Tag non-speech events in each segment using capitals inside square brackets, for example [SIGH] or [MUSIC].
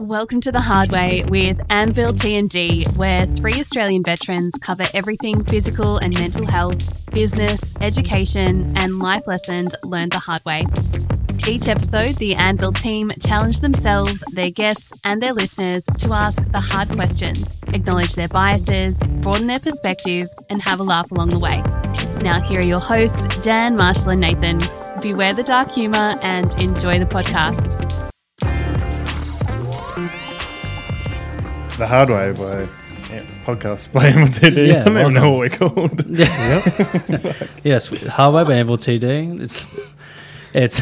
Welcome to the Hard Way with Anvil T&D, where three Australian veterans cover everything physical and mental health, business, education, and life lessons learned the hard way. Each episode, the Anvil team challenge themselves, their guests, and their listeners to ask the hard questions, acknowledge their biases, broaden their perspective, and have a laugh along the way. Now, here are your hosts, Dan, Marshall, and Nathan. Beware the dark humour and enjoy the podcast. The Hard Way by yeah, podcast [LAUGHS] by MLTD. Yeah, I don't even know what we're called. [LAUGHS] Yeah. [LAUGHS] yes, Hardway by Anvil TD. It's it's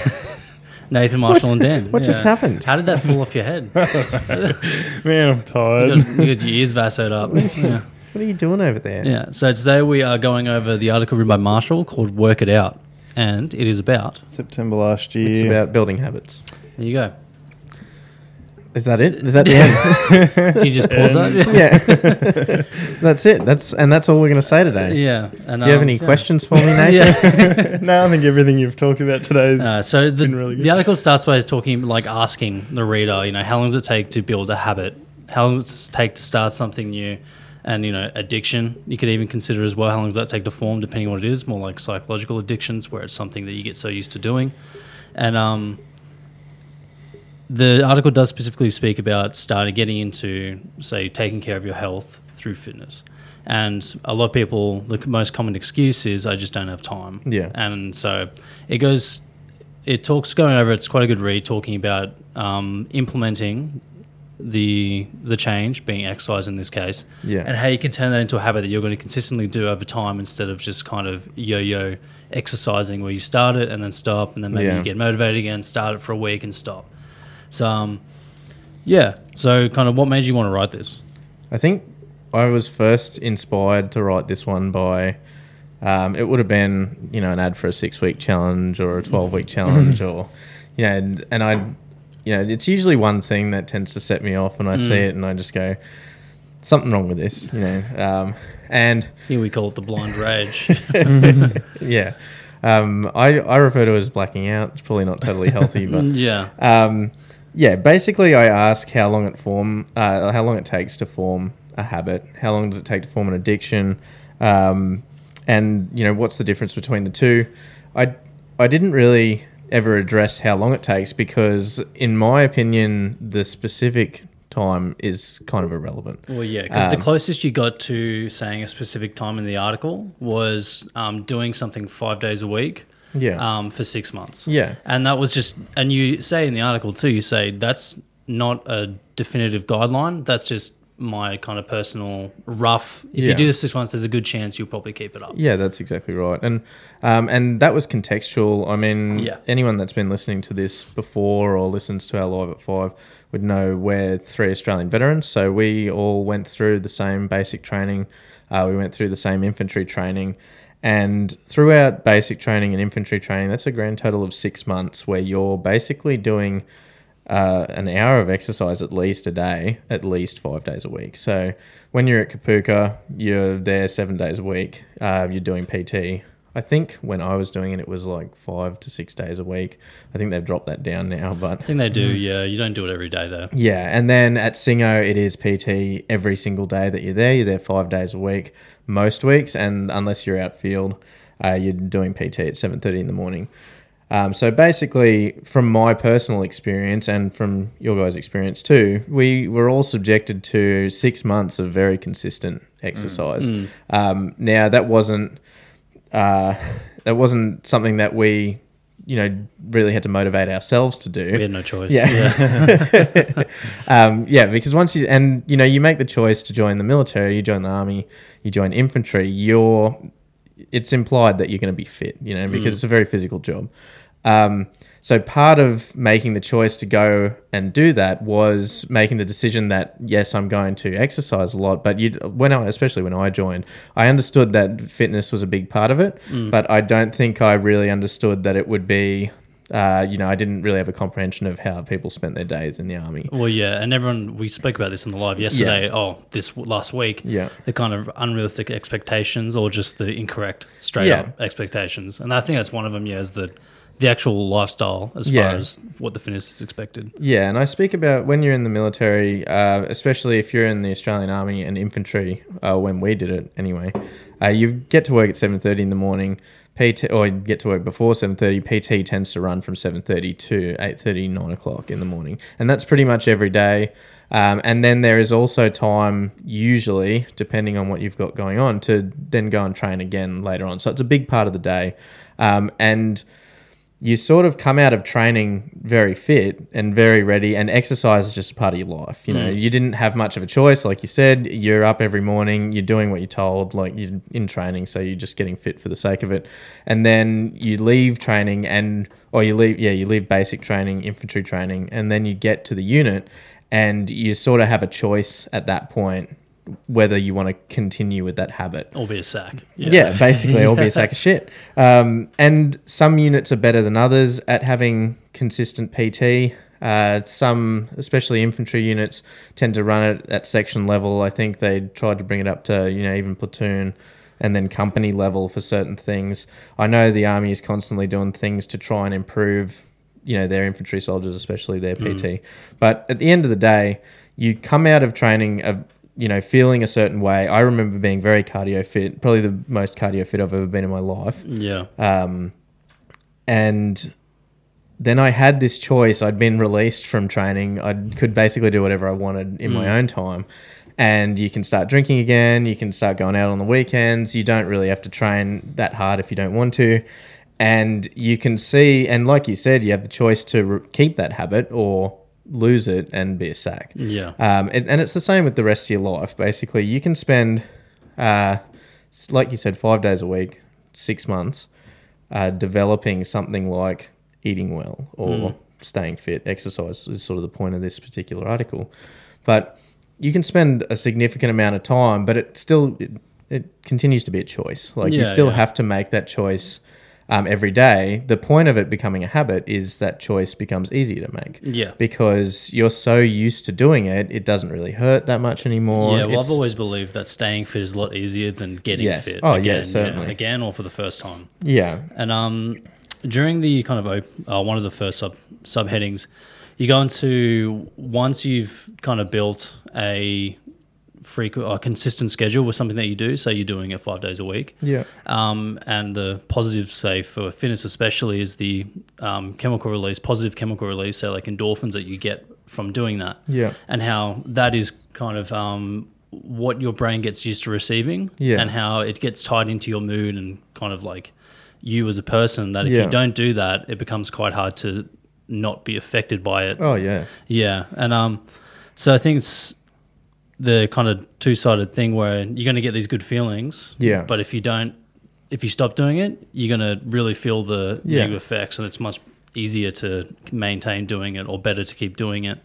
Nathan Marshall and Dan. what just happened? How did that fall off your head? Man, I'm You tired. got, you got your ears vassoed up. Yeah. What are you doing over there? yeah. So today we are going over the article written by Marshall called "Work It Out," and it is about. September last year. It's about building habits. There you go. Is that it? Is that the end? [LAUGHS] You just pause that. yeah. [LAUGHS] that's it. That's and that's all we're going to say today. Yeah. And, Do you have um, any yeah. questions for me, [LAUGHS] Nathan? Yeah. no, I think everything you've talked about today is. Uh, so the, been really good. the article starts by talking like asking the reader, you know, how long does it take to build a habit? How long does it take to start something new? And you know, addiction you could even consider as well. How long does that take to form, depending on what it is? More like psychological addictions, where it's something that you get so used to doing. And um, the article does specifically speak about starting getting into, say, taking care of your health through fitness. And a lot of people, the most common excuse is, I just don't have time. Yeah. And so it goes, it talks going over, it's quite a good read talking about um, implementing the the change being exercise in this case Yeah. and how you can turn that into a habit that you're going to consistently do over time instead of just kind of yo-yo exercising where you start it and then stop and then maybe Yeah. you get motivated again start it for a week and stop so um yeah. So kind of what made you want to write this? I think I was first inspired to write this one by. Um, it would have been, you know, an ad for a six-week challenge or a twelve-week [LAUGHS] challenge, or, you know, and, and I, you know, it's usually one thing that tends to set me off when I see it, and I just go, something wrong with this, you know, um, and here we call it the blind rage. [LAUGHS] Yeah, um, I I refer to it as blacking out. It's probably not totally healthy, [LAUGHS] but yeah. um, yeah, basically, I ask how long it form, uh, how long it takes to form a habit, how long does it take to form an addiction, um, and you know what's the difference between the two. I I didn't really ever address how long it takes because, in my opinion, the specific time is kind of irrelevant. Well, yeah, because the Um, closest you got to saying a specific time in the article was um, doing something five days a week Yeah, um, for six months. yeah, And that was just, and you say in the article too, you say that's not a definitive guideline. That's just my kind of personal rough. If Yeah. you do this six months, there's a good chance you'll probably keep it up. Yeah, that's exactly right, and um, and that was contextual. I mean, Yeah. anyone that's been listening to this before or listens to our live at five would know we're three Australian veterans. So we all went through the same basic training. Uh, we went through the same infantry training, and throughout basic training and infantry training, that's a grand total of six months where you're basically doing uh, an hour of exercise at least a day, at least five days a week. So when you're at Kapooka, you're there seven days a week. Uh, you're doing PT. I think when I was doing it, it was like five to six days a week. I think they've dropped that down now, but I think they do, yeah. You don't do it every day though. yeah. And then at Singo, it is PT every single day that you're there. You're there five days a week, most weeks, and unless you're outfield, uh, you're doing PT at seven thirty in the morning. Um, so basically, from my personal experience and from your guys' experience too, we were all subjected to six months of very consistent exercise. Um, now that wasn't uh, that wasn't something that we, you know, really had to motivate ourselves to do. We had no choice. Yeah. [LAUGHS] um, yeah, because once you and you know you make the choice to join the military, you join the army, you join infantry, you're it's implied that you're going to be fit, you know, because it's a very physical job. Um, so part of making the choice to go and do that was making the decision that yes, I'm going to exercise a lot. But you, when I, especially when I joined, I understood that fitness was a big part of it. But I don't think I really understood that it would be. Uh, you know, I didn't really have a comprehension of how people spent their days in the army. Well, yeah, and everyone we spoke about this in the live yesterday. Oh, this last week. Yeah. the kind of unrealistic expectations, or just the incorrect, straight Yeah. up expectations, and I think that's one of them. Yeah, is that the actual lifestyle as Yeah. far as what the fitness is expected. Yeah, and I speak about when you're in the military, uh, especially if you're in the Australian Army and infantry. Uh, when we did it, anyway, uh, you get to work at seven thirty in the morning. PT or you get to work before seven thirty. PT tends to run from seven thirty to 8.30, 9 o'clock in the morning, and that's pretty much every day. Um, and then there is also time, usually depending on what you've got going on, to then go and train again later on. So it's a big part of the day, um, and you sort of come out of training very fit and very ready and exercise is just a part of your life you know? Mm. You didn't have much of a choice like you said you're up every morning you're doing what you're told like you're in training so you're just getting fit for the sake of it. And then you leave training and or you leave yeah you leave basic training infantry training and then you get to the unit and you sort of have a choice at that point whether you want to continue with that habit Or be a sack. yeah, basically, or be a sack of [LAUGHS] shit. Um, and some units are better than others at having consistent PT. Uh, some, especially infantry units, tend to run it at section level. I think they tried to bring it up to you know even platoon and then company level for certain things. I know the army is constantly doing things to try and improve you know their infantry soldiers, especially their PT. But at the end of the day, you come out of training a you know feeling a certain way. I remember being very cardio fit, probably the most cardio fit I've ever been in my life. Yeah. Um, and then I had this choice. I'd been released from training. I could basically do whatever I wanted in my own time. And you can start drinking again. You can start going out on the weekends. You don't really have to train that hard if you don't want to. And you can see, and like you said, you have the choice to re- keep that habit or lose it and be a sack. Yeah. Um, and, and it's the same with the rest of your life. Basically, you can spend, uh, like you said, five days a week, six months, uh, developing something like eating well or staying fit. Exercise is sort of the point of this particular article. But you can spend a significant amount of time, but it still it, it continues to be a choice. Like you still yeah. have to make that choice. Um, every day, the point of it becoming a habit is that choice becomes easier to make Yeah. because you're so used to doing it, it doesn't really hurt that much anymore. Yeah, well, It's- I've always believed that staying fit is a lot easier than getting Yes. fit. Oh, yeah, again, certainly. again, or for the first time. yeah, And um, during the kind of op- uh, one of the first sub subheadings, you go into once you've kind of built a frequent or consistent schedule with something that you do. So you're doing it five days a week. yeah, Um, and the positive, say for fitness especially, is the um, chemical release, positive chemical release, so like endorphins that you get from doing that, yeah, and how that is kind of um, what your brain gets used to receiving, Yeah. and how it gets tied into your mood and kind of like you as a person. That if Yeah. you don't do that, it becomes quite hard to not be affected by it. oh yeah, Yeah, and um, so I think it's the kind of two sided thing where you're going to get these good feelings. Yeah. But if you don't, if you stop doing it, you're going to really feel the Yeah. negative effects, and it's much easier to maintain doing it or better to keep doing it.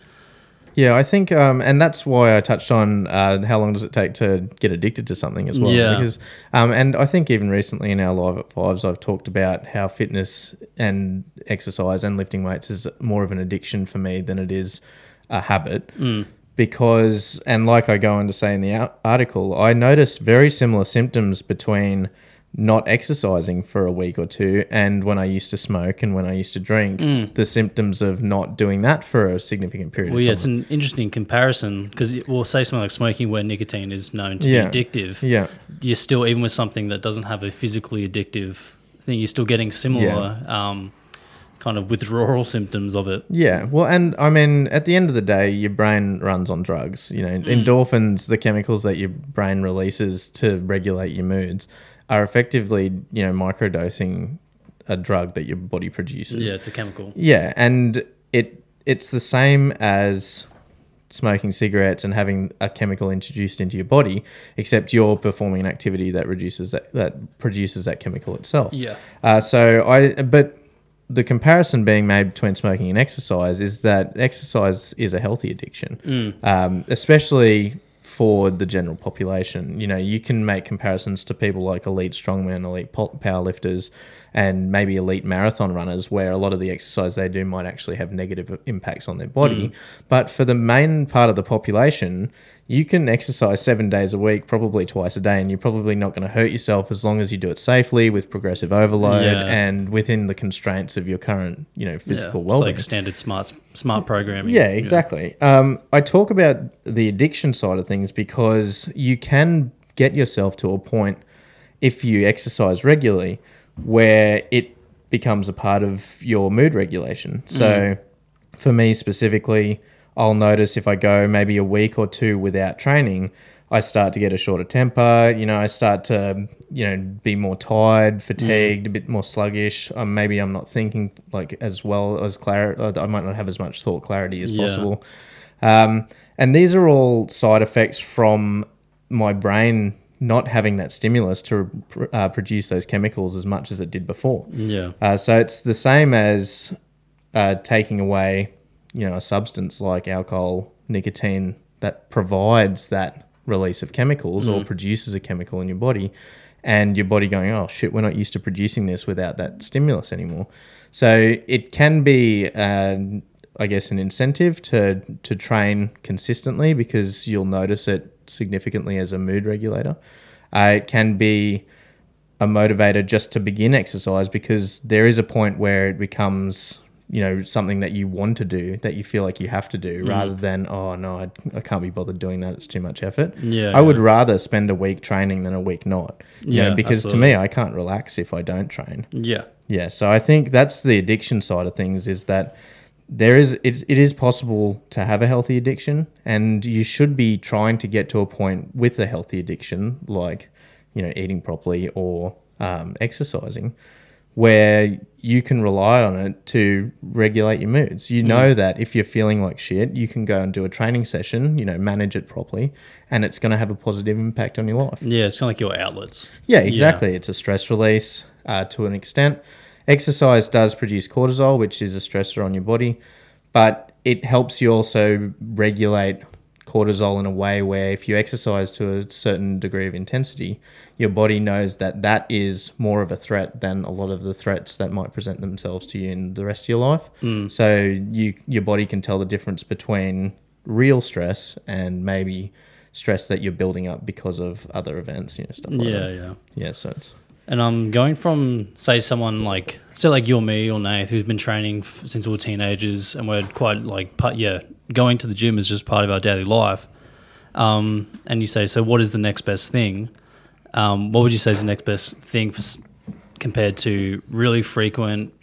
yeah. I think, um, and that's why I touched on uh, how long does it take to get addicted to something as well. Yeah. Because, um, and I think even recently in our live at fives, I've talked about how fitness and exercise and lifting weights is more of an addiction for me than it is a habit. Because and like I go on to say in the article, I noticed very similar symptoms between not exercising for a week or two and when I used to smoke and when I used to drink, the symptoms of not doing that for a significant period Well, of yeah, it's an interesting comparison because we'll say something like smoking, where nicotine is known to Yeah. be addictive. yeah, You're still even with something that doesn't have a physically addictive thing. You're still getting similar um, kind of withdrawal symptoms of it. yeah. Well, and I mean, at the end of the day, your brain runs on drugs. You know, endorphins, the chemicals that your brain releases to regulate your moods, are effectively, you know, microdosing a drug that your body produces. Yeah, it's a chemical. Yeah, and it it's the same as smoking cigarettes and having a chemical introduced into your body, except you're performing an activity that reduces that that produces that chemical itself. Yeah. Uh, so I but the comparison being made between smoking and exercise is that exercise is a healthy addiction, um, especially for the general population. You know, you can make comparisons to people like elite strongmen, elite po- powerlifters, and maybe elite marathon runners, where a lot of the exercise they do might actually have negative impacts on their body. But for the main part of the population, you can exercise seven days a week, probably twice a day, and you're probably not going to hurt yourself as long as you do it safely with progressive overload Yeah. and within the constraints of your current, you know, physical yeah, well-being. Like standard smart smart programming. Yeah, exactly. Um, I talk about the addiction side of things because you can get yourself to a point if you exercise regularly where it becomes a part of your mood regulation. So, for me specifically, I'll notice if I go maybe a week or two without training, I start to get a shorter temper. You know, I start to, you know, be more tired, fatigued, a bit more sluggish. Um, maybe I'm not thinking like as well as clar. uh, I might not have as much thought clarity as Yeah. possible. Um, and these are all side effects from my brain not having that stimulus to uh, produce those chemicals as much as it did before. Yeah. Uh, so it's the same as uh, taking away, you know, a substance like alcohol, nicotine that provides that release of chemicals or produces a chemical in your body, and your body going, oh shit, we're not used to producing this without that stimulus anymore. So it can be, uh, I guess, an incentive to to train consistently because you'll notice it significantly as a mood regulator. Uh, it can be a motivator just to begin exercise because there is a point where it becomes you know something that you want to do that you feel like you have to do rather than oh no I, I can't be bothered doing that it's too much effort Yeah, i would yeah. rather spend a week training than a week not you know, Yeah, because absolutely. to me i can't relax if i don't train Yeah. yeah, so I think that's the addiction side of things is that there is it, it is possible to have a healthy addiction and you should be trying to get to a point with a healthy addiction like you know eating properly or um, exercising where you can rely on it to regulate your moods. You know that if you're feeling like shit, you can go and do a training session, you know, manage it properly, and it's going to have a positive impact on your life. Yeah. It's kind of like your outlets. Yeah, exactly. It's a stress release uh, to an extent. Exercise does produce cortisol, which is a stressor on your body, but it helps you also regulate cortisol in a way where if you exercise to a certain degree of intensity, your body knows that that is more of a threat than a lot of the threats that might present themselves to you in the rest of your life. Mm. So you your body can tell the difference between real stress and maybe stress that you're building up because of other events, you know, stuff like Yeah. that. Yeah. Yeah, so it's And I'm going from say someone like say like you or me or Nath who's been training f- since we were teenagers and we're quite like part yeah going to the gym is just part of our daily life. Um, and you say so what is the next best thing? Um, what would you say is the next best thing for s- compared to really frequent,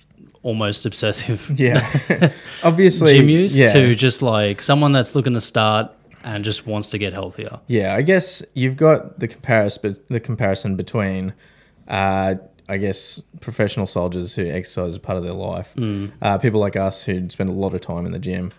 almost obsessive [LAUGHS] yeah. [LAUGHS] Obviously, gym use yeah. to just like someone that's looking to start and just wants to get healthier? Yeah, I guess you've got the comparison the comparison between, uh, I guess professional soldiers who exercise as part of their life, uh, people like us who spend a lot of time in the gym,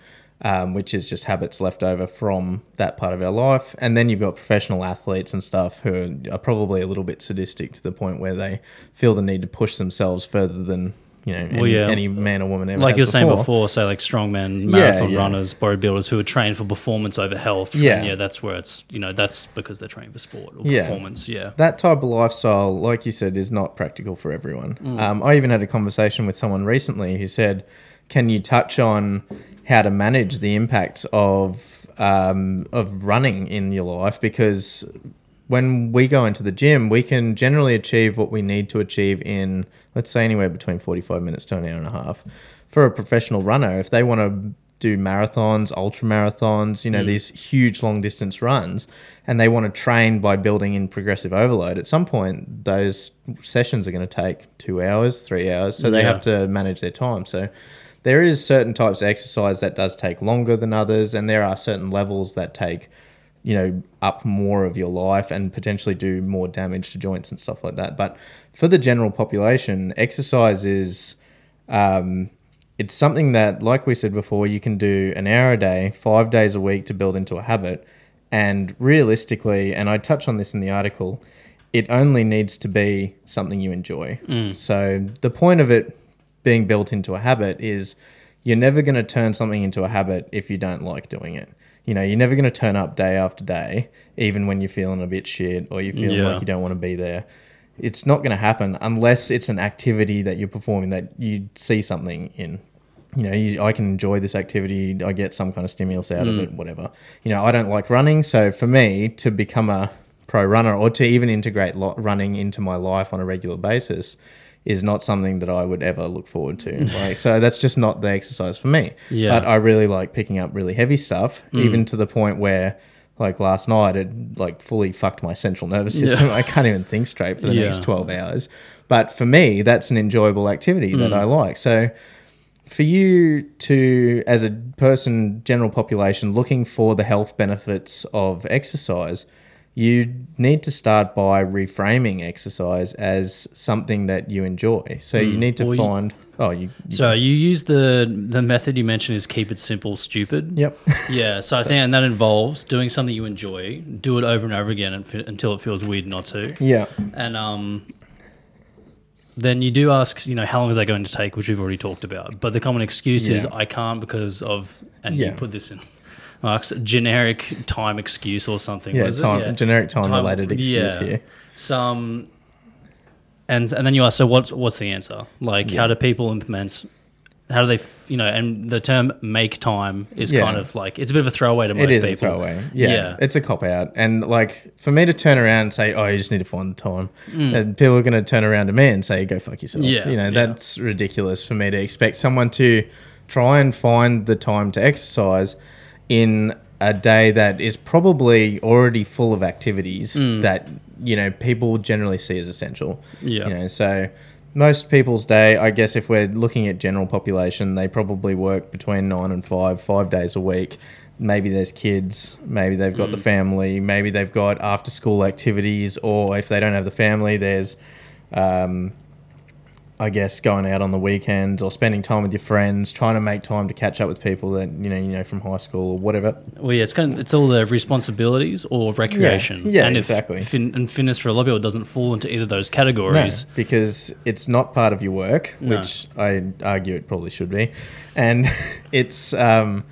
um, which is just habits left over from that part of our life, and then you've got professional athletes and stuff who are probably a little bit sadistic to the point where they feel the need to push themselves further than you know any, yeah. any man or woman ever Like you were saying before, say like strongmen, marathon yeah. runners, bodybuilders who are trained for performance over health. Yeah. And yeah, that's where it's you know that's because they're trained for sport or Yeah. performance. Yeah, that type of lifestyle, like you said, is not practical for everyone. Um, I even had a conversation with someone recently who said, "Can you touch on how to manage the impacts of um, of running in your life? Because when we go into the gym, we can generally achieve what we need to achieve in, let's say, anywhere between forty five minutes to an hour and a half. For a professional runner, if they want to do marathons, ultra marathons, you know, mm. these huge long distance runs, and they want to train by building in progressive overload, at some point those sessions are going to take two hours, three hours. So they Yeah. have to manage their time. So there is certain types of exercise that does take longer than others, and there are certain levels that take, you know, up more of your life and potentially do more damage to joints and stuff like that. But for the general population, exercise is um, it's something that, like we said before, you can do an hour a day, five days a week to build into a habit. And realistically, and I touch on this in the article, it only needs to be something you enjoy. So the point of it being built into a habit is you're never going to turn something into a habit if you don't like doing it. You know, you're never going to turn up day after day, even when you're feeling a bit shit or you feel Yeah. like you don't want to be there it's not going to happen unless it's an activity that you're performing that you see something in. You know, you, I can enjoy this activity. I get some kind of stimulus out of mm. it, whatever. You know, I don't like running, so for me to become a pro runner or to even integrate lo- running into my life on a regular basis is not something that I would ever look forward to. [LAUGHS] like, so that's just not the exercise for me. Yeah. But I really like picking up really heavy stuff, mm. even to the point where, like last night, it like fully fucked my central nervous system. [LAUGHS] I can't even think straight for the Yeah. next twelve hours. But for me, that's an enjoyable activity that mm. I like. So for you to, as a person, general population, looking for the health benefits of exercise, you need to start by reframing exercise as something that you enjoy. So you need to Well, you- find. oh, you. So you use the the method you mentioned is keep it simple, stupid. Yep. [LAUGHS] Yeah, so I think and that involves doing something you enjoy, do it over and over again until it feels weird not to. yeah. And um, then you do ask, you know, how long is that going to take, which we've already talked about. But the common excuse is I can't because of, and Yeah. you put this in Mark's generic time excuse or something. Yeah, what is it? time, generic time, related excuse yeah. here. Some, and and then you ask, so what's what's the answer? Like, Yeah. how do people implement? How do they, f- you know? And the term "make time" is Yeah. kind of like it's a bit of a throwaway to most It is people. a throwaway. Yeah, Yeah. It's a cop out. And like for me to turn around and say, oh, you just need to find the time, and people are going to turn around to me and say, go fuck yourself. Mm. Yeah, You know, yeah. that's ridiculous for me to expect someone to try and find the time to exercise in a day that is probably already full of activities that, you know, people generally see as essential. Mm. Yeah. You know, so most people's day, I guess, if we're looking at general population, they probably work between nine and five, five days a week. Maybe there's kids, maybe they've got the family, maybe they've got after school activities, or if they don't have the family, there's, um, I guess, going out on the weekends or spending time with your friends, trying to make time to catch up with people that you know you know from high school or whatever. Well, yeah, it's kind of it's all the responsibilities or recreation. Yeah, and exactly. Fin- and fitness for a lot of people doesn't fall into either of those No, categories. because it's not part of your work, No. which I argue it probably should be, and [LAUGHS] it's um,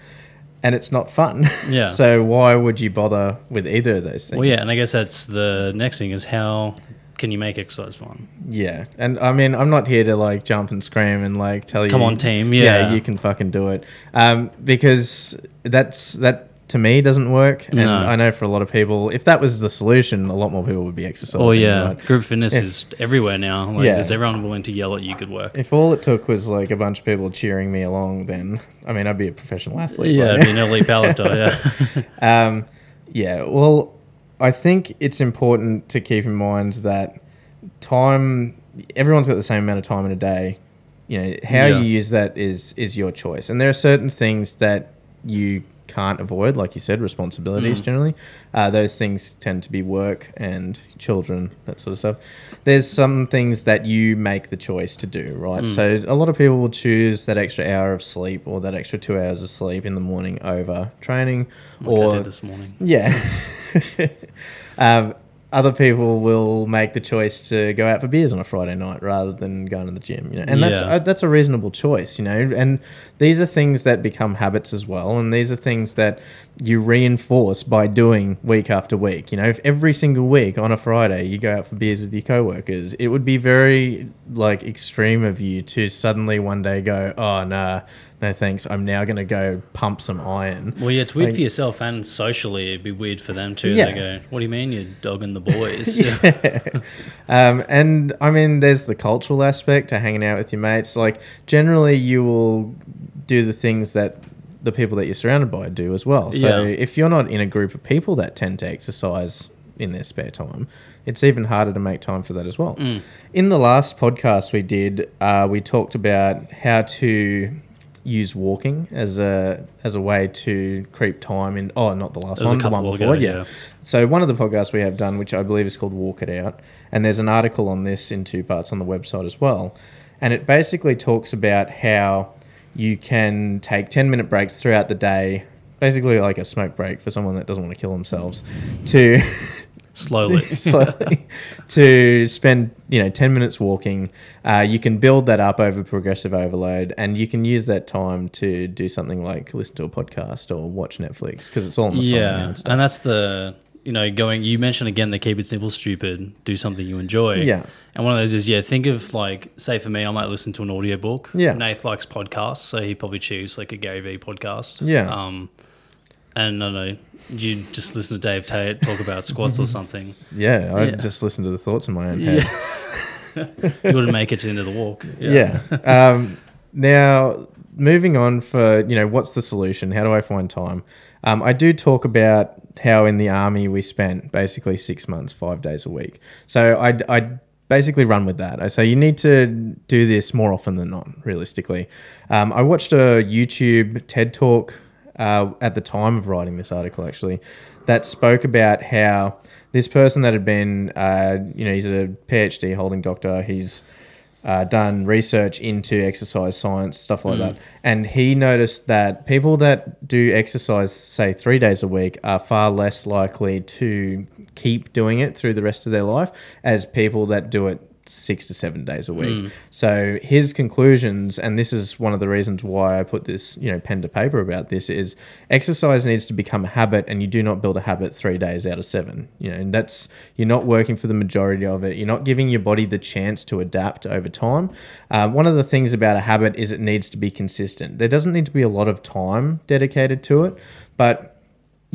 and it's not fun. Yeah. [LAUGHS] so why would you bother with either of those things? Well, yeah, and I guess that's the next thing is how can you make exercise fun? Yeah, and I mean, I'm not here to like jump and scream and like tell you, Come on, team, yeah. you can fucking do it, um, because that's that to me doesn't work, and No. I know for a lot of people, if that was the solution, a lot more people would be exercising. Oh yeah, right? group fitness If- is everywhere now. Like, Yeah. is everyone willing to yell at you? Good work. If all it took was like a bunch of people cheering me along, then I mean, I'd be a professional athlete. Yeah, by be an elite [LAUGHS] powerlifter. Yeah. [LAUGHS] Um, yeah, well, I think it's important to keep in mind that time. Everyone's got the same amount of time in a day. You know how Yeah. you use that is is your choice, and there are certain things that you can't avoid, like you said, responsibilities Mm. generally. Uh, those things tend to be work and children, that sort of stuff. There's some things that you make the choice to do, right? Mm. So a lot of people will choose that extra hour of sleep or that extra two hours of sleep in the morning over training, Like or I did this morning. yeah. [LAUGHS] um, other people will make the choice to go out for beers on a Friday night rather than going to the gym, you know, and that's Yeah. uh, that's a reasonable choice, you know. And these are things that become habits as well, and these are things that you reinforce by doing week after week. You know, if every single week on a Friday you go out for beers with your coworkers, it would be very like extreme of you to suddenly one day go, "Oh no, no thanks, I'm now going to go pump some iron." Well, yeah, it's weird Like- for yourself and socially. It'd be weird for them too. Yeah. They go, "What do you mean you're dogging the boys?" [LAUGHS] [LAUGHS] um, and I mean, there's the cultural aspect to hanging out with your mates. Like, generally, you will do the things that the people that you're surrounded by do as well. So, Yeah. if you're not in a group of people that tend to exercise in their spare time, it's even harder to make time for that as well. Mm. In the last podcast we did, uh, we talked about how to use walking as a as a way to creep time in. Oh, not the last There was a one, the one ago, before. yeah. yeah. So one of the podcasts we have done, which I believe is called Walk It Out, and there's an article on this in two parts on the website as well, and it basically talks about how you can take 10 minute breaks throughout the day, basically like a smoke break for someone that doesn't want to kill themselves, to [LAUGHS] Slowly. [LAUGHS] slowly to spend you know 10 minutes walking uh, you can build that up over progressive overload and you can use that time to do something like listen to a podcast or watch netflix because it's all on the phone yeah, and stuff. and that's the you know, going. You mentioned again the keep it simple, stupid. Do something you enjoy. Yeah. And one of those is yeah. Think of like, say for me, I might listen to an audiobook. Yeah. Nath likes podcasts, so he probably choose like a Gary Vee podcast. Yeah. Um, and I don't know. You just listen to Dave Tate talk about squats or [LAUGHS] something. Yeah, I Yeah. just listen to the thoughts in my own head. [LAUGHS] You wouldn't make it to the end of the walk. Yeah. um, now, moving on for, you know, what's the solution? How do I find time? Um, I do talk about how in the army we spent basically six months, five days a week. So I, I basically run with that. I say you need to do this more often than not, realistically. Um, I watched a YouTube TED talk uh, at the time of writing this article, actually, that spoke about how this person that had been, uh, you know, he's a PhD holding doctor. He's uh, done research into exercise science, stuff like that. And he noticed that people that do exercise, say, three days a week, are far less likely to keep doing it through the rest of their life as people that do it six to seven days a week. So his conclusions, and this is one of the reasons why I put this, you know, pen to paper about this, is exercise needs to become a habit, and you do not build a habit three days out of seven. You know, and that's you're not working for the majority of it. You're not giving your body the chance to adapt over time. Uh, one of the things about a habit is it needs to be consistent. There doesn't need to be a lot of time dedicated to it, but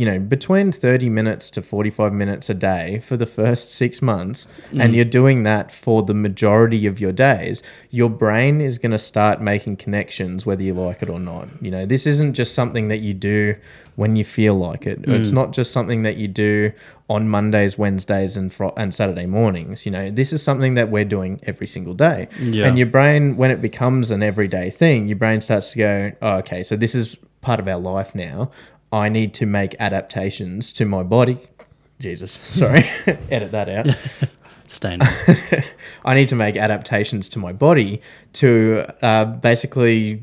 you know, between 30 minutes to 45 minutes a day for the first six months, and mm. you're doing that for the majority of your days, your brain is going to start making connections whether you like it or not. You know, this isn't just something that you do when you feel like it. Mm. It's not just something that you do on Mondays, Wednesdays, and fr- and Saturday mornings. You know, this is something that we're doing every single day. Yeah. And your brain, when it becomes an everyday thing, your brain starts to go, oh, okay, so this is part of our life now. I need to make adaptations to my body. Jesus, [LAUGHS] sorry, [LAUGHS] edit that out. [LAUGHS] Staying. I need to make adaptations to my body to uh, basically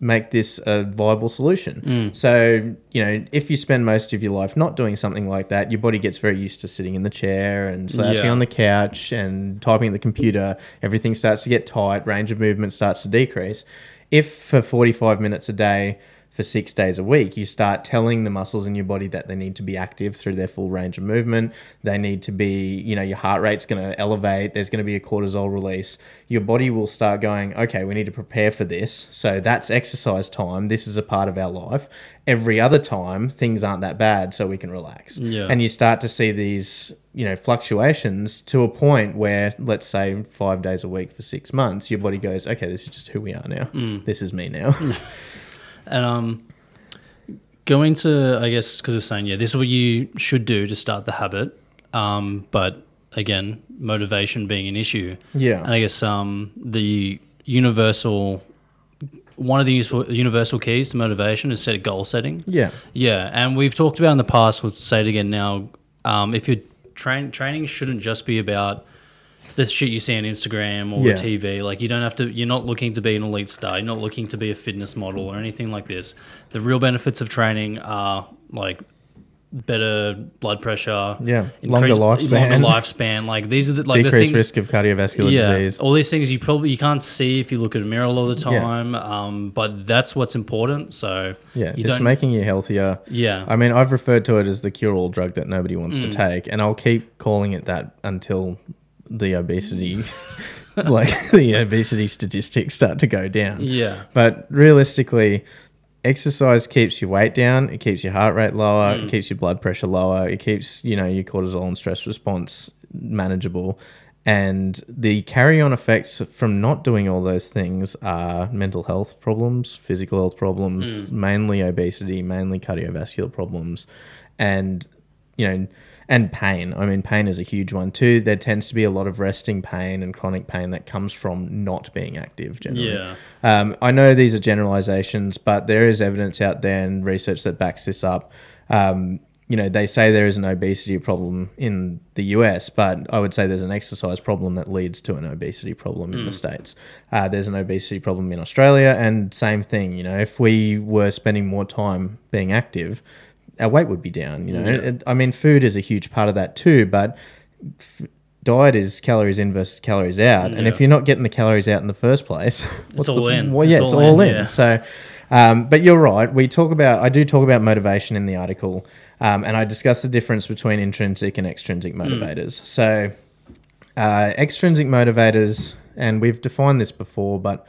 make this a viable solution. So, you know, if you spend most of your life not doing something like that, your body gets very used to sitting in the chair and slouching Yeah. on the couch and typing at the computer. Everything starts to get tight, range of movement starts to decrease. If for 45 minutes a day, for six days a week, you start telling the muscles in your body that they need to be active through their full range of movement. They need to be, you know, your heart rate's going to elevate. There's going to be a cortisol release. Your body will start going, okay, we need to prepare for this. So that's exercise time. This is a part of our life. Every other time, things aren't that bad, so we can relax. Yeah. And you start to see these, you know, fluctuations to a point where, let's say, five days a week for six months, your body goes, okay, this is just who we are now. Mm. This is me now. [LAUGHS] And um, going to, I guess, because we're saying, yeah, this is what you should do to start the habit. Um, but again, motivation being an issue. yeah. And I guess um, the universal, one of the useful, universal keys to motivation is set goal setting. Yeah. Yeah, and we've talked about in the past. Let's say it again now. Um, if you're train training shouldn't just be about the shit you see on Instagram or Yeah. TV. Like you don't have to. You're not looking to be an elite star. You're not looking to be a fitness model or anything like this. The real benefits of training are like better blood pressure. Yeah, longer lifespan. Longer lifespan. Like these are the like the things. risk of cardiovascular yeah, disease. all these things you probably you can't see if you look at a mirror all the Yeah. time. Um, but that's what's important. So Yeah, you it's don't. making you healthier. yeah, I mean, I've referred to it as the cure-all drug that nobody wants Mm. to take, and I'll keep calling it that until the obesity, [LAUGHS] like the obesity statistics, start to go down. yeah. But realistically, exercise keeps your weight down. It keeps your heart rate lower. Mm. It keeps your blood pressure lower. It keeps you know your cortisol and stress response manageable. And the carry-on effects from not doing all those things are mental health problems, physical health problems, mainly obesity, mainly cardiovascular problems, and you know, and pain. I mean, pain is a huge one too. There tends to be a lot of resting pain and chronic pain that comes from not being active. Generally, Yeah. um, I know these are generalizations, but there is evidence out there and research that backs this up. Um, you know, they say there is an obesity problem in the US, but I would say there's an exercise problem that leads to an obesity problem in the States. Uh, there's an obesity problem in Australia, and same thing. You know, if we were spending more time being active, our weight would be down. You know, Yeah. I mean, food is a huge part of that too, but f- diet is calories in versus calories out, and if you're not getting the calories out in the first place, [LAUGHS] what's all the- in. Well, yeah, It's it's, all all in, in. yeah. So, Um, but you're right. We talk about, I do talk about motivation in the article, um, and I discuss the difference between intrinsic and extrinsic motivators. So, uh, extrinsic motivators, and we've defined this before, but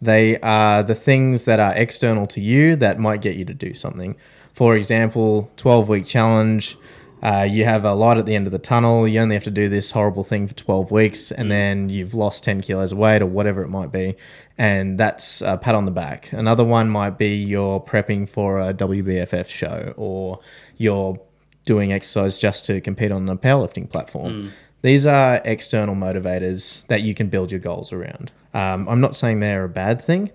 they are the things that are external to you that might get you to do something. For example, 12 week challenge. Uh, you have a light at the end of the tunnel. You only have to do this horrible thing for 12 weeks, and then you've lost 10 kilos of weight or whatever it might be. And that's a pat on the back. Another one might be you're prepping for a WBFF show or you're doing exercise just to compete on a powerlifting platform. These are external motivators that you can build your goals around. Um, I'm not saying they're a bad thing.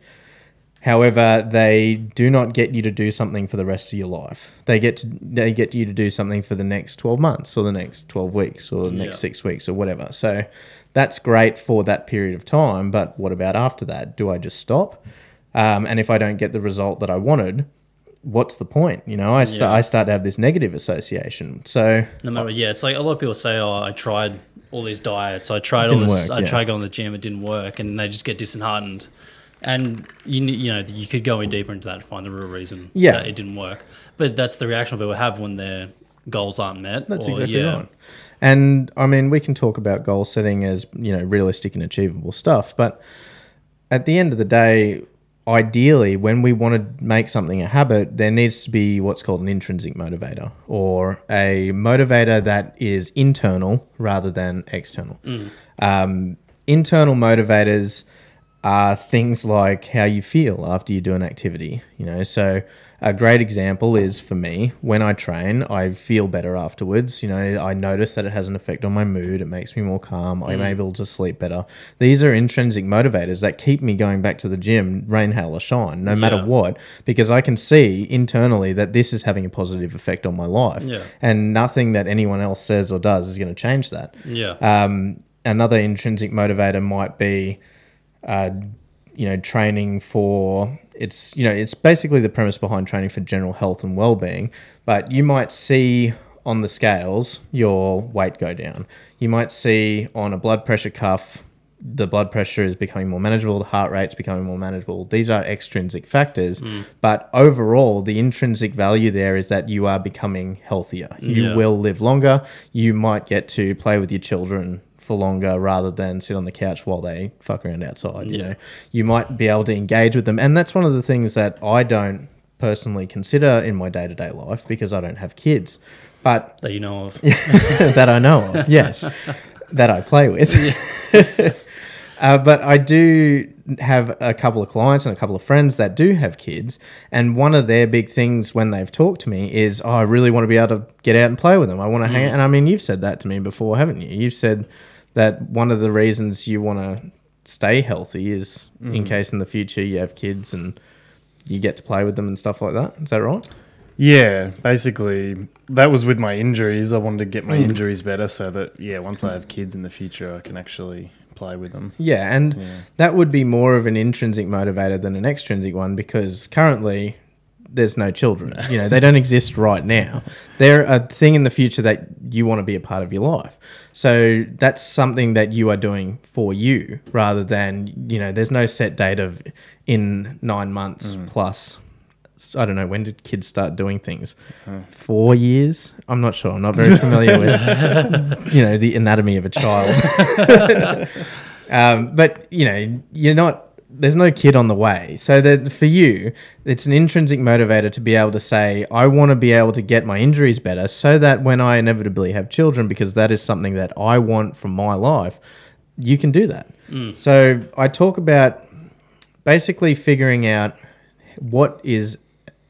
However, they do not get you to do something for the rest of your life. They get to, they get you to do something for the next 12 months or the next 12 weeks or the next Yeah. 6 weeks or whatever. So that's great for that period of time, but what about after that? Do I just stop? Um, and if I don't get the result that I wanted, what's the point? You know, I start Yeah. I start to have this negative association. So No matter, yeah, it's like a lot of people say, "Oh, I tried all these diets, I tried all this, work, I yeah. tried going to the gym, it didn't work," and they just get disheartened. And you you know you could go in deeper into that and find the real reason Yeah. that it didn't work. But that's the reaction people have when their goals aren't met. That's or, exactly yeah, right. And I mean, we can talk about goal setting as you know realistic and achievable stuff, but at the end of the day, ideally, when we want to make something a habit, there needs to be what's called an intrinsic motivator or a motivator that is internal rather than external. Um, internal motivators are things like how you feel after you do an activity. You know, so a great example is for me when I train, I feel better afterwards. You know, I notice that it has an effect on my mood. It makes me more calm. I'm able to sleep better. These are intrinsic motivators that keep me going back to the gym, rain, hail, or shine, no matter what, because I can see internally that this is having a positive effect on my life. Yeah. And nothing that anyone else says or does is going to change that. yeah, Um, another intrinsic motivator might be, uh, you know, training for it's you know it's basically the premise behind training for general health and well-being. But you might see on the scales your weight go down. You might see on a blood pressure cuff the blood pressure is becoming more manageable, the heart rate's becoming more manageable. These are extrinsic factors, but overall, the intrinsic value there is that you are becoming healthier. You Yeah. will live longer. You might get to play with your children for longer rather than sit on the couch while they fuck around outside. You Yeah. know, you might be able to engage with them, and that's one of the things that I don't personally consider in my day to day life because I don't have kids, but [LAUGHS] that you know of. [LAUGHS] that I know of. [LAUGHS] Yes, that I play with. uh, but I do have a couple of clients and a couple of friends that do have kids, and one of their big things when they've talked to me is, "Oh, I really want to be able to get out and play with them. I want to hang." out. And I mean, you've said that to me before, haven't you? You've said that one of the reasons you want to stay healthy is in case in the future you have kids and you get to play with them and stuff like that. Is that right? Yeah, basically, that was with my injuries. I wanted to get my Mm. injuries better so that, yeah, once I have kids in the future, I can actually play with them. Yeah, and Yeah. that would be more of an intrinsic motivator than an extrinsic one because currently there's no children. You know, they don't exist right now. They're a thing in the future that you want to be a part of your life. So that's something that you are doing for you rather than, you know, there's no set date of in nine months plus. I don't know when did kids start doing things. Four years? I'm not sure. I'm not very familiar with, [LAUGHS] you know, the anatomy of a child. [LAUGHS] um, but you know, you're not. There's no kid on the way, so that for you, it's an intrinsic motivator to be able to say, "I want to be able to get my injuries better, so that when I inevitably have children, because that is something that I want from my life, you can do that." Mm. So I talk about basically figuring out what is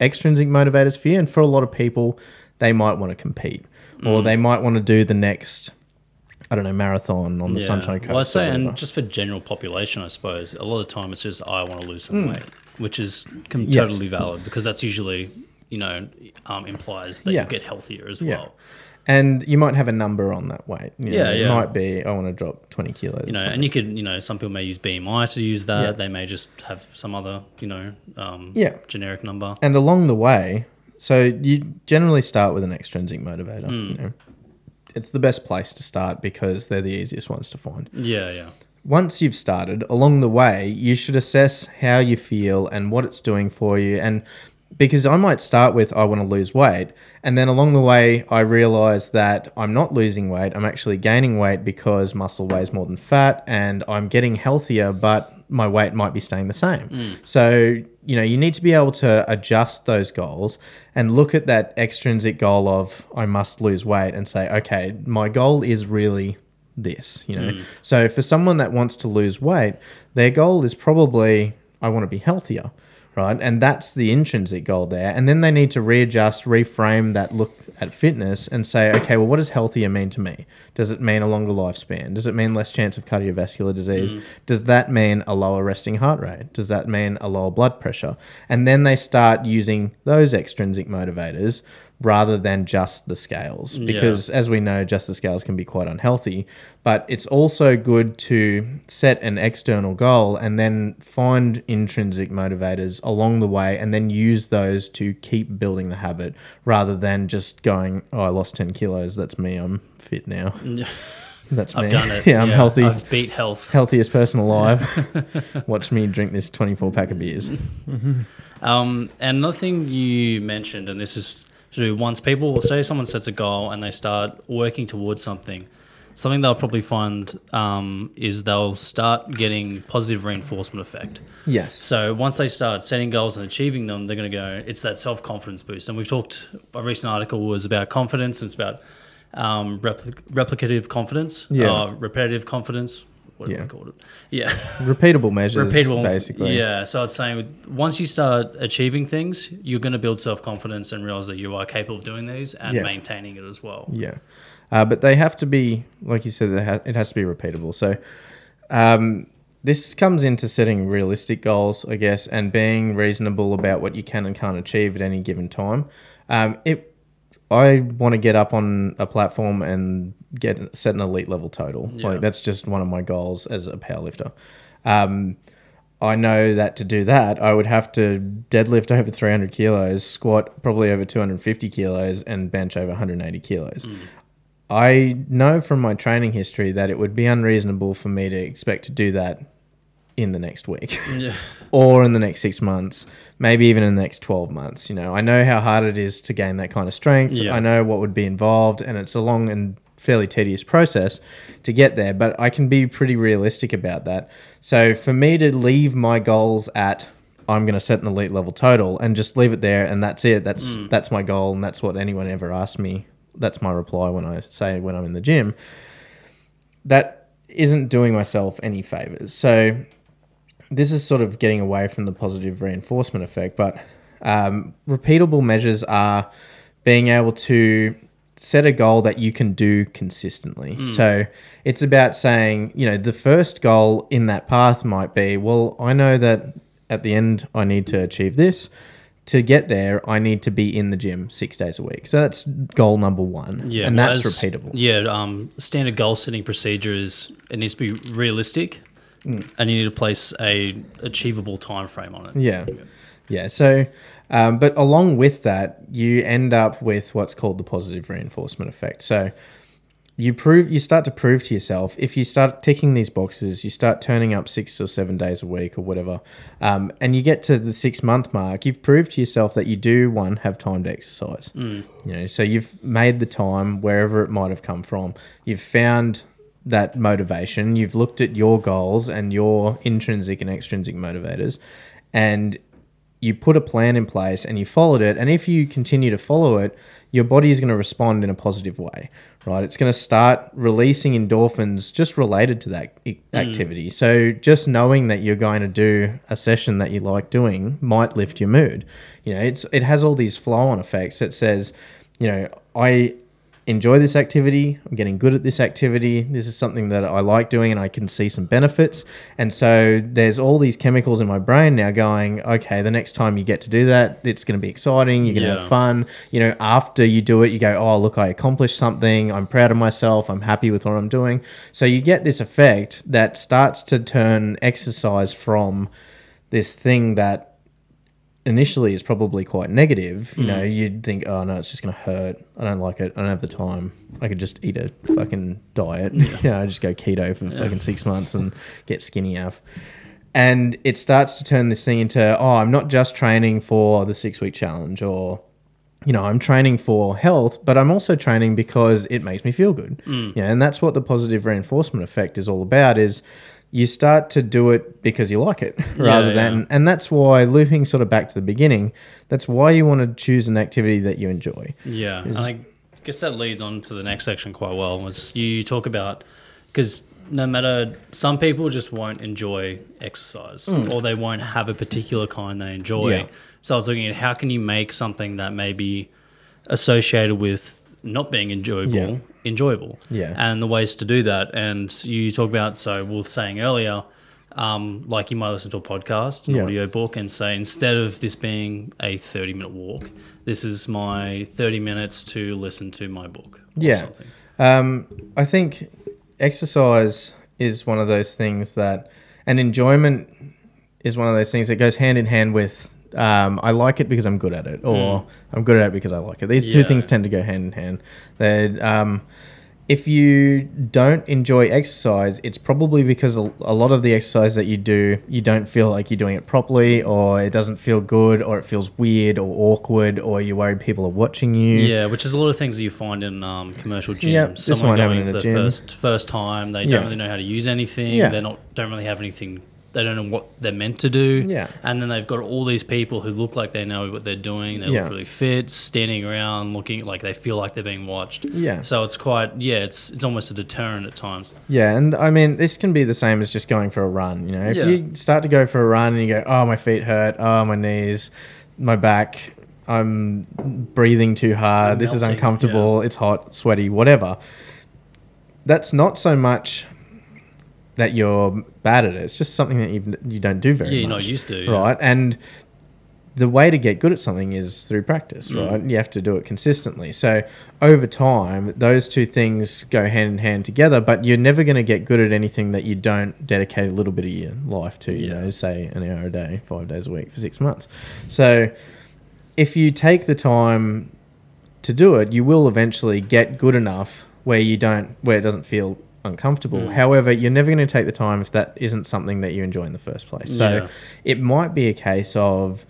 extrinsic motivators for you, and for a lot of people, they might want to compete, or mm. they might want to do the next. I don't know, marathon on the Yeah. Sunshine Coast. Well, I'd say, and just for general population, I suppose, a lot of the time it's just I want to lose some weight, which is. Yes. totally valid because that's usually, you know, um, implies that Yeah. you get healthier as well. And you might have a number on that weight. You know, Yeah, It might be, I want to drop 20 kilos. You know, and you could, you know, some people may use BMI to use that. They may just have some other, you know, um, Yeah. generic number. and along the way, so you generally start with an extrinsic motivator. Hmm. You know, it's the best place to start because they're the easiest ones to find. Yeah, yeah. once you've started, along the way, you should assess how you feel and what it's doing for you. And because I might start with, I want to lose weight. And then along the way, I realize that I'm not losing weight. I'm actually gaining weight because muscle weighs more than fat and I'm getting healthier, but my weight might be staying the same. Mm. So, you know, you need to be able to adjust those goals and look at that extrinsic goal of, I must lose weight and say, okay, my goal is really this, you know. Mm. So for someone that wants to lose weight, their goal is probably I want to be healthier, right? And that's the intrinsic goal there. And then they need to readjust, reframe that look at fitness and say, okay, well, what does healthier mean to me? Does it mean a longer lifespan? Does it mean less chance of cardiovascular disease? Mm. Does that mean a lower resting heart rate? Does that mean a lower blood pressure? And then they start using those extrinsic motivators rather than just the scales. Because as we know just the scales can be quite unhealthy but it's also good to set an external goal and then find intrinsic motivators along the way and then use those to keep building the habit rather than just going oh i lost 10 kilos. That's me. I'm fit now. [LAUGHS] That's me. I've done it. [LAUGHS] yeah i'm healthy. I've beat health. healthiest person alive. [LAUGHS] Watch me drink this 24 pack of beers. Um, and another thing you mentioned, and this is to do once people say someone sets a goal and they start working towards something, something they'll probably find um, is they'll start getting positive reinforcement effect. yes So once they start setting goals and achieving them, they're going to go. It's that self confidence boost. And we've talked. A recent article was about confidence. And it's about um, repli- replicative confidence, Yeah. uh, repetitive confidence. What Yeah. we call it? Yeah, repeatable measures repeatable. basically Yeah. So it's saying once you start achieving things, you're going to build self confidence and realize that you are capable of doing these and Yeah. maintaining it as well. Yeah, uh, but they have to be, like you said, they ha- it has to be repeatable. So, um, this comes into setting realistic goals, I guess, and being reasonable about what you can and can't achieve at any given time. Um, it, I want to get up on a platform and get set an elite level total. Yeah. Like that's just one of my goals as a powerlifter. Um, I know that to do that, I would have to deadlift over 300 kilos, squat probably over 250 kilos, and bench over 180 kilos. I know from my training history that it would be unreasonable for me to expect to do that in the next week [LAUGHS] Yeah. or in the next six months, maybe even in the next 12 months. You know, I know how hard it is to gain that kind of strength. Yeah. I know what would be involved, and it's a long and fairly tedious process to get there, but I can be pretty realistic about that. So for me to leave my goals at I'm going to set an elite level total and just leave it there and that's it. That's mm. that's my goal and that's what anyone ever asks me. That's my reply when I say when I'm in the gym. That isn't doing myself any favors. So this is sort of getting away from the positive reinforcement effect, but um, repeatable measures are being able to set a goal that you can do consistently. So it's about saying, you know, the first goal in that path might be, well, I know that at the end I need to achieve this. To get there, I need to be in the gym six days a week. So that's goal number one. Yeah, and well, that's repeatable. Yeah, um, standard goal setting procedure is it needs to be realistic, Mm. and you need to place a achievable time frame on it. Yeah. Yeah. So, um, but along with that, you end up with what's called the positive reinforcement effect. So, you prove you start to prove to yourself if you start ticking these boxes, you start turning up six or seven days a week or whatever, um, and you get to the six month mark, you've proved to yourself that you do one have time to exercise. You know, so you've made the time wherever it might have come from. You've found that motivation. You've looked at your goals and your intrinsic and extrinsic motivators, and you put a plan in place and you followed it. And if you continue to follow it, your body is going to respond in a positive way, right? It's going to start releasing endorphins just related to that i- mm. activity. So just knowing that you're going to do a session that you like doing might lift your mood. You know, it's it has all these flow-on effects that says, you know, I enjoy this activity. I'm getting good at this activity. This is something that I like doing and I can see some benefits. And so there's all these chemicals in my brain now going, okay, the next time you get to do that, it's going to be exciting. You're going to Yeah. have fun. You know, after you do it, you go, oh, look, I accomplished something. I'm proud of myself. I'm happy with what I'm doing. So you get this effect that starts to turn exercise from this thing that initially is probably quite negative. You Mm. know, you'd think, oh no, it's just going to hurt. I don't like it. I don't have the time. I could just eat a fucking diet. [LAUGHS] you know, I just go keto for fucking six months and get skinny off. And it starts to turn this thing into, oh, I'm not just training for the six week challenge or you know, I'm training for health, but I'm also training because it makes me feel good. Mm. Yeah, and that's what the positive reinforcement effect is all about is you start to do it because you like it [LAUGHS] rather yeah. than and that's why looping sort of back to the beginning, that's why you want to choose an activity that you enjoy. Yeah, is- and I guess that leads on to the next section quite well. Was you talk about because no matter some people just won't enjoy exercise hmm. or they won't have a particular kind they enjoy. Yeah. So I was looking at how can you make something that may be associated with not being enjoyable. Enjoyable. Yeah. And the ways to do that. And you talk about so we were saying earlier. Um, like you might listen to a podcast, an Yeah. audio book, and say instead of this being a thirty-minute walk, this is my thirty minutes to listen to my book. Or Yeah. something. Um, I think exercise is one of those things that, and enjoyment is one of those things that goes hand in hand with. Um, I like it because I'm good at it, or I'm good at it because I like it. These two Hmm. Things tend to go hand in hand. They, um, if you don't enjoy exercise, it's probably because a, a lot of the exercise that you do, you don't feel like you're doing it properly, or it doesn't feel good, or it feels weird or awkward, or you're worried people are watching you. Yeah, which is a lot of things that you find in um, commercial gyms. Yep, Someone going in for the gym. first first time, they Yeah. don't really know how to use anything. Yeah. They're not don't really have anything. They don't know what they're meant to do. Yeah. and then they've got all these people who look like they know what they're doing. They Yeah. look really fit, standing around, looking like they feel like they're being watched. Yeah. So it's quite yeah, it's it's almost a deterrent at times. Yeah, and I mean, this can be the same as just going for a run. You know, if Yeah. you start to go for a run and you go, "Oh, my feet hurt. Oh, my knees, my back. I'm breathing too hard. This is melting, uncomfortable. It's hot, sweaty, whatever." That's not so much that you're bad at it. It's just something that you you don't do very well. Yeah, you're much, not used to. yeah. right? And the way to get good at something is through practice, Mm. right? You have to do it consistently. So over time, those two things go hand in hand together. But you're never going to get good at anything that you don't dedicate a little bit of your life to. You Yeah. know, say an hour a day, five days a week for six months. So if you take the time to do it, you will eventually get good enough where you don't, where it doesn't feel uncomfortable. Mm. However, you're never going to take the time if that isn't something that you enjoy in the first place. So Yeah. it might be a case of,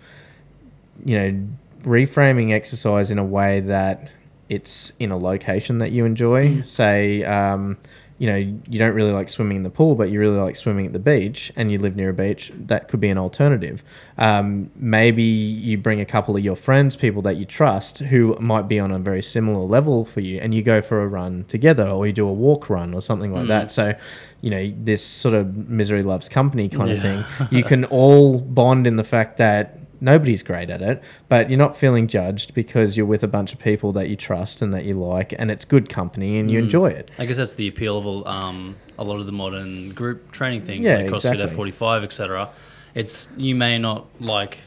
you know, reframing exercise in a way that it's in a location that you enjoy. Say, um, you know, you don't really like swimming in the pool, but you really like swimming at the beach, and you live near a beach. That could be an alternative. Um, maybe you bring a couple of your friends, people that you trust, who might be on a very similar level for you, and you go for a run together, or you do a walk run, or something like Mm. that. So, you know, this sort of misery loves company kind of thing. You can all bond in the fact that nobody's great at it, but you're not feeling judged because you're with a bunch of people that you trust and that you like, and it's good company and you Mm. enjoy it. I guess that's the appeal of a- um, a lot of the modern group training things, Yeah, like CrossFit exactly. F45, etc. It's you may not like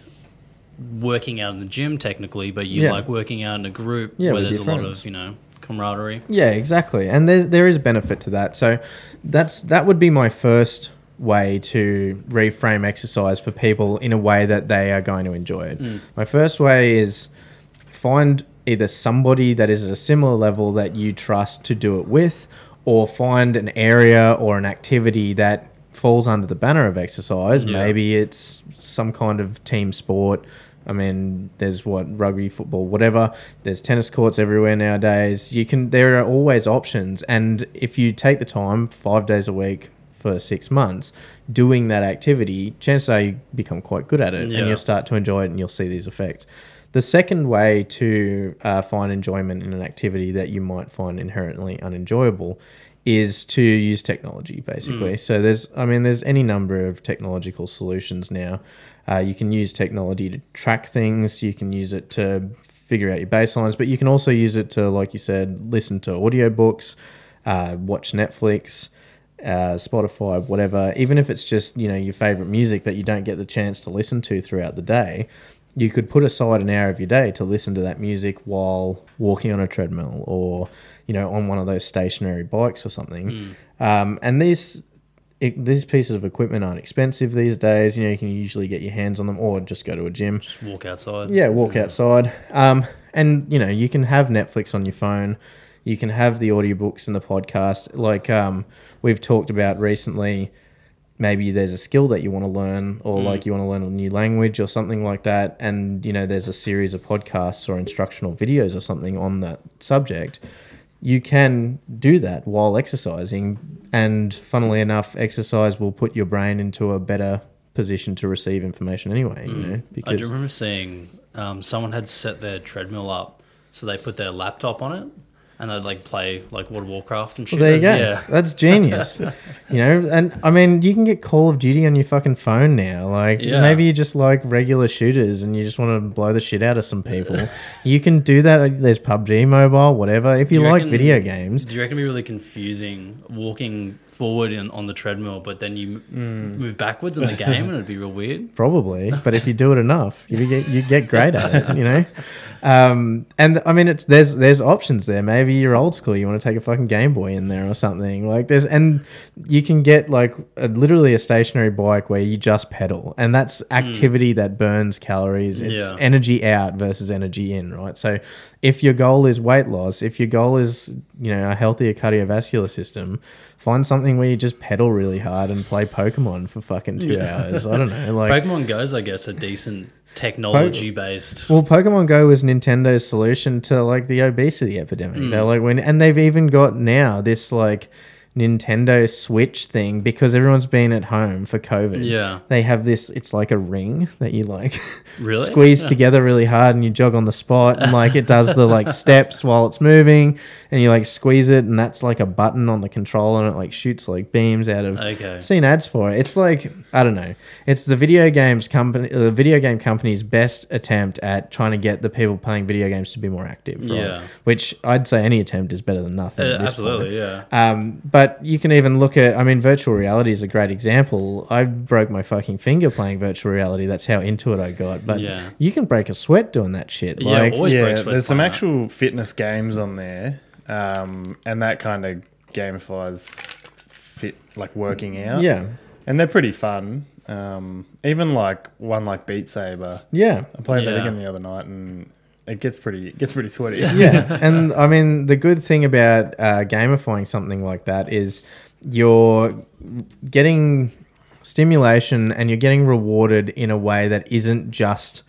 working out in the gym technically, but you Yeah. like working out in a group Yeah, where there's a your lot of you know camaraderie. Yeah, exactly. And there there is benefit to that. So that's that would be my first way to reframe exercise for people in a way that they are going to enjoy it. Mm. My first way is find either somebody that is at a similar level that you trust to do it with or find an area or an activity that falls under the banner of exercise. Yeah. Maybe it's some kind of team sport. I mean, there's what rugby, football, whatever. There's tennis courts everywhere nowadays. You can. There are always options, and if you take the time, five days a week for six months, doing that activity, chances are you become quite good at it, Yeah. and you'll start to enjoy it, and you'll see these effects. The second way to uh, find enjoyment in an activity that you might find inherently unenjoyable is to use technology, basically. So there's, I mean, there's any number of technological solutions now. Uh, you can use technology to track things. You can use it to figure out your baselines, but you can also use it to, like you said, listen to audiobooks, uh, watch Netflix, uh, Spotify, whatever. Even if it's just you know your favorite music that you don't get the chance to listen to throughout the day, you could put aside an hour of your day to listen to that music while walking on a treadmill or you know on one of those stationary bikes or something. Um, and these it, these pieces of equipment aren't expensive these days. You know, you can usually get your hands on them or just go to a gym. Just walk outside. Yeah, walk outside. Um, and you know, you can have Netflix on your phone. You can have the audiobooks and the podcast. Like um, we've talked about recently, maybe there's a skill that you want to learn, or like you want to learn a new language or something like that. And you know, there's a series of podcasts or instructional videos or something on that subject. You can do that while exercising, and funnily enough, exercise will put your brain into a better position to receive information anyway. You know, I do remember seeing um, someone had set their treadmill up, so they put their laptop on it, and they'd like play like World of Warcraft and shit. Well, there you go. Yeah. That's genius. [LAUGHS] you know, and I mean, you can get Call of Duty on your fucking phone now. Like, Yeah. maybe you just like regular shooters and you just want to blow the shit out of some people. [LAUGHS] you can do that. There's PUBG Mobile, whatever. If you, you like reckon- video games, Do you reckon it'd be really confusing walking forward in, on the treadmill, but then you m move backwards in the [LAUGHS] game, and it'd be real weird? probably. But if you do it enough, you get you get great at it. You know. [LAUGHS] Um, and I mean, it's there's there's options there. Maybe you're old school. You want to take a fucking Game Boy in there or something. Like there's and you can get like a, literally a stationary bike where you just pedal, and that's activity that burns calories. It's Yeah. energy out versus energy in, right? So if your goal is weight loss, if your goal is you know a healthier cardiovascular system, find something where you just pedal really hard and play Pokemon for fucking two hours. I don't know, [LAUGHS] like. Pokemon Go's, I guess, a decent technology based. Well, Pokemon Go was Nintendo's solution to like the obesity epidemic. Hmm. They're like when, and they've even got now this like Nintendo Switch thing because everyone's been at home for COVID. Yeah. they have this. It's like a ring that you like [LAUGHS] Really? squeeze together really hard, and you jog on the spot, and like it does the like steps while it's moving, and you like squeeze it, and that's like a button on the controller, and it like shoots like beams out of Okay. I've seen ads for it. It's like I don't know. It's the video games company, the video game company's best attempt at trying to get the people playing video games to be more active. Right? Yeah. Which I'd say any attempt is better than nothing. Uh, absolutely, point. yeah. Um, but you can even look at. I mean, virtual reality is a great example. I broke my fucking finger playing virtual reality. That's how into it I got. But Yeah. you can break a sweat doing that shit. Yeah, Like, always yeah, breaks sweats there's some playing that. actual fitness games on there, um, and that kind of gamifies fit like working out. yeah, and they're pretty fun. Um, even like one like Beat Saber, yeah. I played that again the other night, and it gets pretty it gets pretty sweaty. yeah, [LAUGHS] [LAUGHS] and I mean the good thing about uh, gamifying something like that is you're getting stimulation and you're getting rewarded in a way that isn't just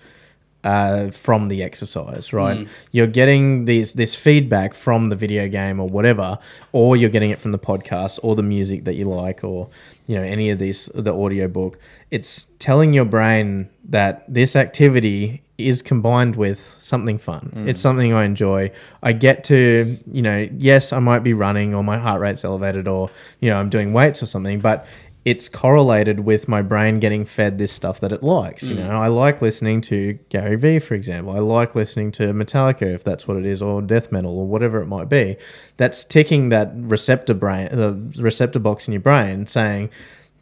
uh, from the exercise, right? You're getting these this feedback from the video game or whatever, or you're getting it from the podcast or the music that you like, or you know any of these the audio book. It's telling your brain that this activity is combined with something fun. Mm. It's something I enjoy. I get to, you know, yes, I might be running or my heart rate's elevated or, you know, I'm doing weights or something, but it's correlated with my brain getting fed this stuff that it likes. You mm. know, I like listening to Gary Vee, for example. I like listening to Metallica, if that's what it is, or death metal, or whatever it might be. That's ticking that receptor brain, the receptor box in your brain, saying,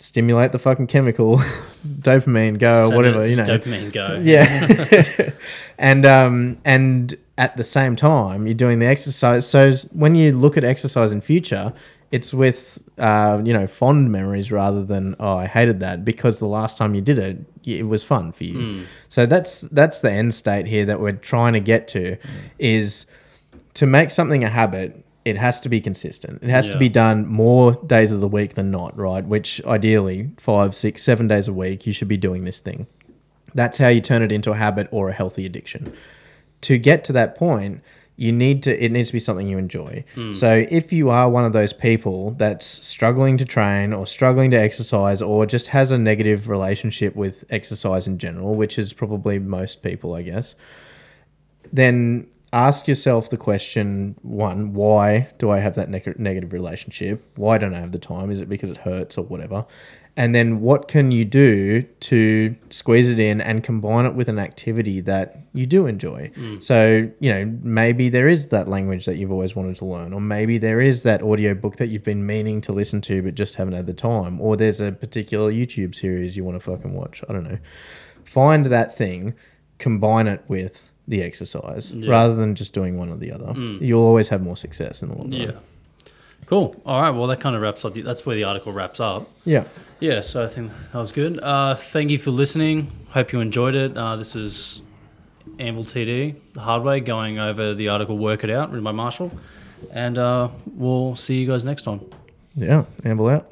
stimulate the fucking chemical, [LAUGHS] dopamine, go, or whatever. You know, dopamine go. yeah. [LAUGHS] [LAUGHS] and um and at the same time you're doing the exercise. So when you look at exercise in future, it's with uh, you know fond memories rather than oh I hated that because the last time you did it it was fun for you. So that's that's the end state here that we're trying to get to is to make something a habit. It has to be consistent. It has to be done more days of the week than not, right? Which ideally five, six, seven days a week you should be doing this thing. That's how you turn it into a habit or a healthy addiction. To get to that point, you need to it needs to be something you enjoy. Hmm. So if you are one of those people that's struggling to train or struggling to exercise or just has a negative relationship with exercise in general, which is probably most people, I guess, then ask yourself the question one, why do I have that neg- negative relationship? Why don't I have the time? Is it because it hurts or whatever? And then what can you do to squeeze it in and combine it with an activity that you do enjoy? Hmm. So, you know, maybe there is that language that you've always wanted to learn, or maybe there is that audio book that you've been meaning to listen to but just haven't had the time, or there's a particular YouTube series you want to fucking watch. I don't know. Find that thing, combine it with the exercise Yeah. rather than just doing one or the other. You'll always have more success in the long run. Yeah. Cool. All right. Well, that kind of wraps up. The, that's where the article wraps up. Yeah. Yeah. So I think that was good. Uh, thank you for listening. Hope you enjoyed it. Uh, this is Anvil TD, the hard way, going over the article "Work It Out" written by Marshall, and uh, we'll see you guys next time. Yeah. Anvil out.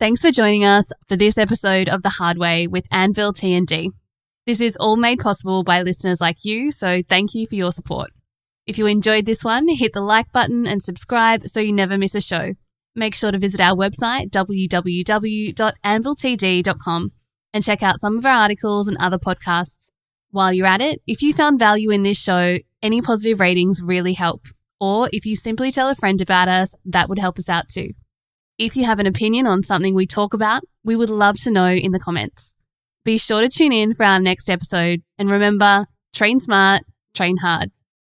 Thanks for joining us for this episode of The Hard Way with Anvil T&D. This is all made possible by listeners like you, so thank you for your support. If you enjoyed this one, hit the like button and subscribe so you never miss a show. Make sure to visit our website, www.anviltd.com, and check out some of our articles and other podcasts. While you're at it, if you found value in this show, any positive ratings really help. Or if you simply tell a friend about us, that would help us out too. If you have an opinion on something we talk about, we would love to know in the comments. Be sure to tune in for our next episode and remember train smart, train hard.